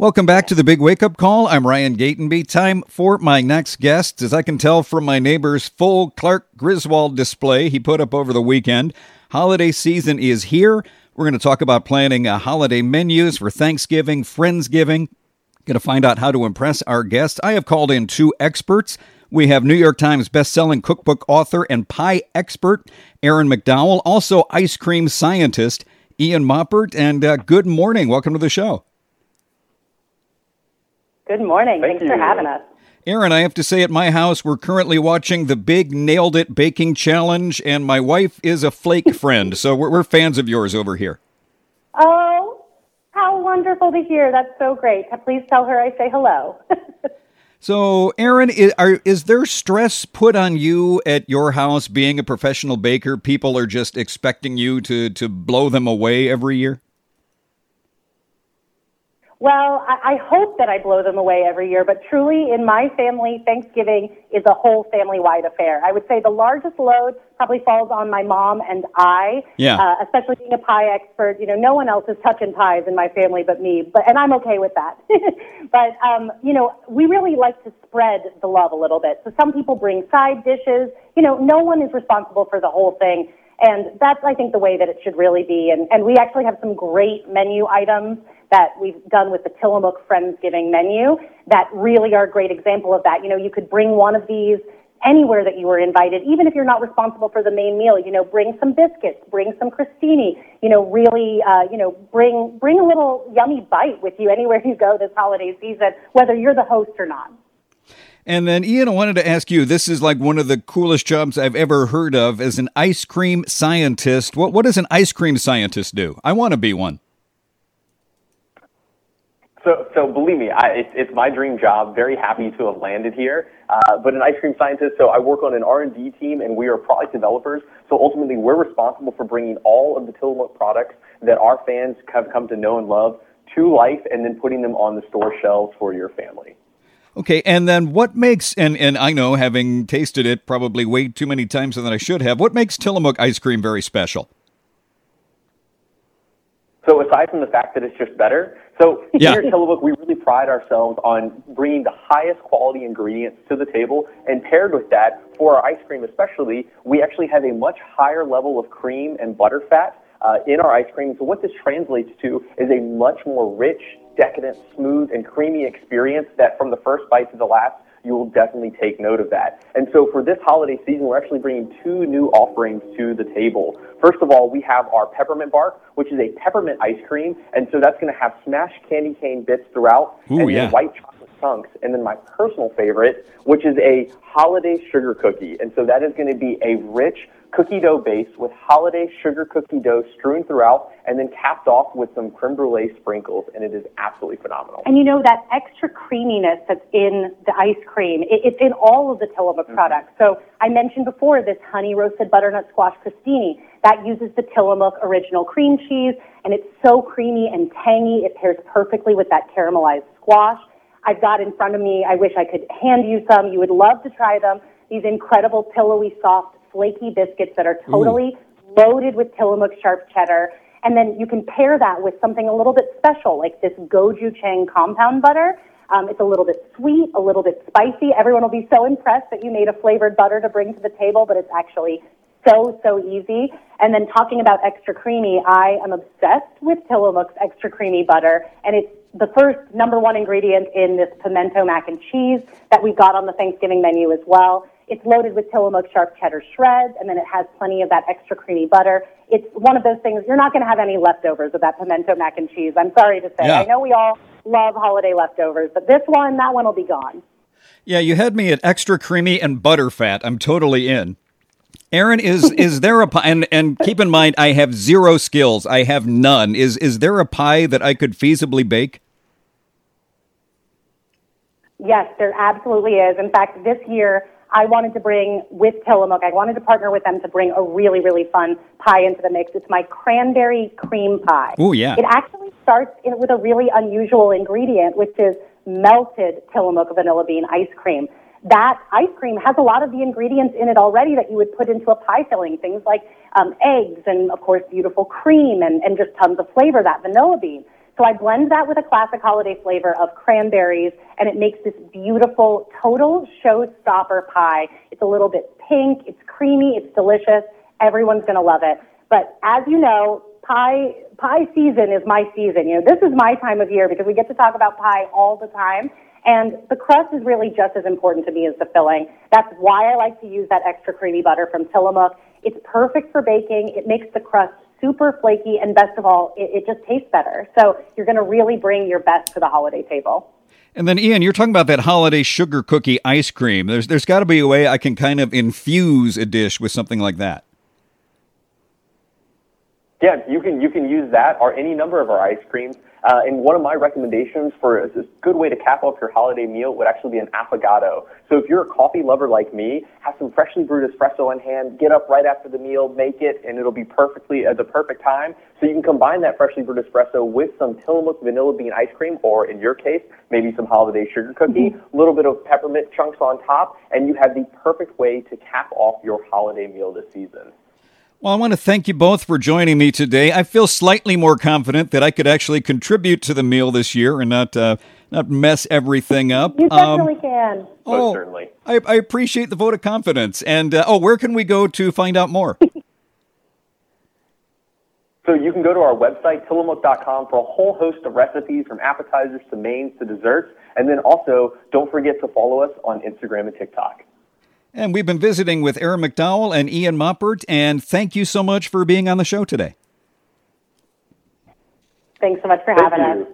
Welcome back to the Big Wake Up Call. I'm Ryan Gatenby. Time for my next guest. As I can tell from my neighbor's full Clark Griswold display he put up over the weekend, holiday season is here. We're going to talk about planning uh, holiday menus for Thanksgiving, Friendsgiving. Going to find out how to impress our guests. I have called in two experts. We have New York Times bestselling cookbook author and pie expert Erin McDowell, also ice cream scientist Ian Moppert, and uh, good morning. Welcome to the show. Good morning. Thank Thanks you. for having us. Erin, I have to say, at my house, we're currently watching the Big Nailed It Baking Challenge, and my wife is a flake friend, so we're, we're fans of yours over here. Oh, how wonderful to hear. That's so great. Uh, please tell her I say hello. So, Erin, is, are, is there stress put on you at your house being a professional baker? People are just expecting you to, to blow them away every year? Well, I, I hope that I blow them away every year, but truly in my family, Thanksgiving is a whole family wide affair. I would say the largest load probably falls on my mom and I, Yeah. uh, especially being a pie expert. You know, no one else is touching pies in my family but me, but, and I'm okay with that. but, um, you know, we really like to spread the love a little bit. So some people bring side dishes. You know, no one is responsible for the whole thing. And that's, I think, the way that it should really be. And, and we actually have some great menu items that we've done with the Tillamook Friendsgiving menu that really are a great example of that. You know, you could bring one of these anywhere that you were invited, even if you're not responsible for the main meal. You know, bring some biscuits, bring some crostini. You know, really, uh, you know, bring bring a little yummy bite with you anywhere you go this holiday season, whether you're the host or not. And then, Ian, I wanted to ask you this is like one of the coolest jobs I've ever heard of as an ice cream scientist. What, what does an ice cream scientist do? I want to be one. So, so believe me, I, it's, it's my dream job. Very happy to have landed here. Uh, but an ice cream scientist, so I work on an R&D team, and we are product developers. So ultimately, we're responsible for bringing all of the Tillamook products that our fans have come to know and love to life, and then putting them on the store shelves for your family. Okay, and then what makes and and I know having tasted it probably way too many times than I should have. What makes Tillamook ice cream very special? So aside from the fact that it's just better, so Yeah. here at Tillamook, we really pride ourselves on bringing the highest quality ingredients to the table, and paired with that, for our ice cream especially, we actually have a much higher level of cream and butter fat uh, in our ice cream. So what this translates to is a much more rich, decadent, smooth, and creamy experience that from the first bite to the last, you will definitely take note of that. And so for this holiday season, we're actually bringing two new offerings to the table. First of all, we have our peppermint bark, which is a peppermint ice cream, and so that's going to have smashed candy cane bits throughout, Ooh, and yeah. white chocolate chunks, and then my personal favorite, which is a holiday sugar cookie. And so that is going to be a rich cookie dough base with holiday sugar cookie dough strewn throughout, and then capped off with some creme brulee sprinkles, and it is absolutely phenomenal. And you know that extra creaminess that's in the ice cream, it, it's in all of the Tillamook mm-hmm. products. So I mentioned before this honey roasted butternut squash crostini that uses the Tillamook original cream cheese, and it's so creamy and tangy. It pairs perfectly with that caramelized squash. I've got in front of me. I wish I could hand you some. You would love to try them. These incredible pillowy, soft, flaky biscuits that are totally loaded with Tillamook sharp cheddar. And then you can pair that with something a little bit special, like this gochujang compound butter. Um, it's a little bit sweet, a little bit spicy. Everyone will be so impressed that you made a flavored butter to bring to the table, but it's actually so, so easy. And then talking about extra creamy, I am obsessed with Tillamook's extra creamy butter, and it's the first number one ingredient in this pimento mac and cheese that we've got on the Thanksgiving menu as well. It's loaded with Tillamook sharp cheddar shreds, and then it has plenty of that extra creamy butter. It's one of those things, you're not going to have any leftovers of that pimento mac and cheese. I'm sorry to say. Yeah. I know we all love holiday leftovers, but this one, that one will be gone. Yeah, you had me at extra creamy and butter fat. I'm totally in. Erin, is is there a pie? And, and keep in mind, I have zero skills. I have none. Is is there a pie that I could feasibly bake? Yes, there absolutely is. In fact, this year I wanted to bring with Tillamook, I wanted to partner with them to bring a really, really fun pie into the mix. It's my cranberry cream pie. Oh yeah. It actually starts in, with a really unusual ingredient, which is melted Tillamook vanilla bean ice cream. That ice cream has a lot of the ingredients in it already that you would put into a pie filling, things like um, eggs and, of course, beautiful cream and, and just tons of flavor, that vanilla bean. So I blend that with a classic holiday flavor of cranberries, and it makes this beautiful total showstopper pie. It's a little bit pink, it's creamy, it's delicious. Everyone's going to love it. But as you know, pie pie season is my season. You know, this is my time of year because we get to talk about pie all the time. And the crust is really just as important to me as the filling. That's why I like to use that extra creamy butter from Tillamook. It's perfect for baking. It makes the crust super flaky, and best of all, it, it just tastes better. So you're going to really bring your best to the holiday table. And then, Ian, you're talking about that holiday sugar cookie ice cream. There's there's got to be a way I can kind of infuse a dish with something like that. Yeah, you can you can use that or any number of our ice creams. Uh, and one of my recommendations for a good way to cap off your holiday meal would actually be an affogato. So if you're a coffee lover like me, have some freshly brewed espresso in hand, get up right after the meal, make it, and it'll be perfectly at the perfect time. So you can combine that freshly brewed espresso with some Tillamook vanilla bean ice cream, or in your case, maybe some holiday sugar cookie, a mm-hmm. little bit of peppermint chunks on top, and you have the perfect way to cap off your holiday meal this season. Well, I want to thank you both for joining me today. I feel slightly more confident that I could actually contribute to the meal this year and not uh, not mess everything up. You definitely um, can. Oh, certainly. I, I, appreciate the vote of confidence. And uh, oh, where can we go to find out more? so you can go to our website tillamook.com for a whole host of recipes from appetizers to mains to desserts. And then also, don't forget to follow us on Instagram and TikTok. And we've been visiting with Erin McDowell and Ian Moppert, and thank you so much for being on the show today. Thanks so much for thank having you. us.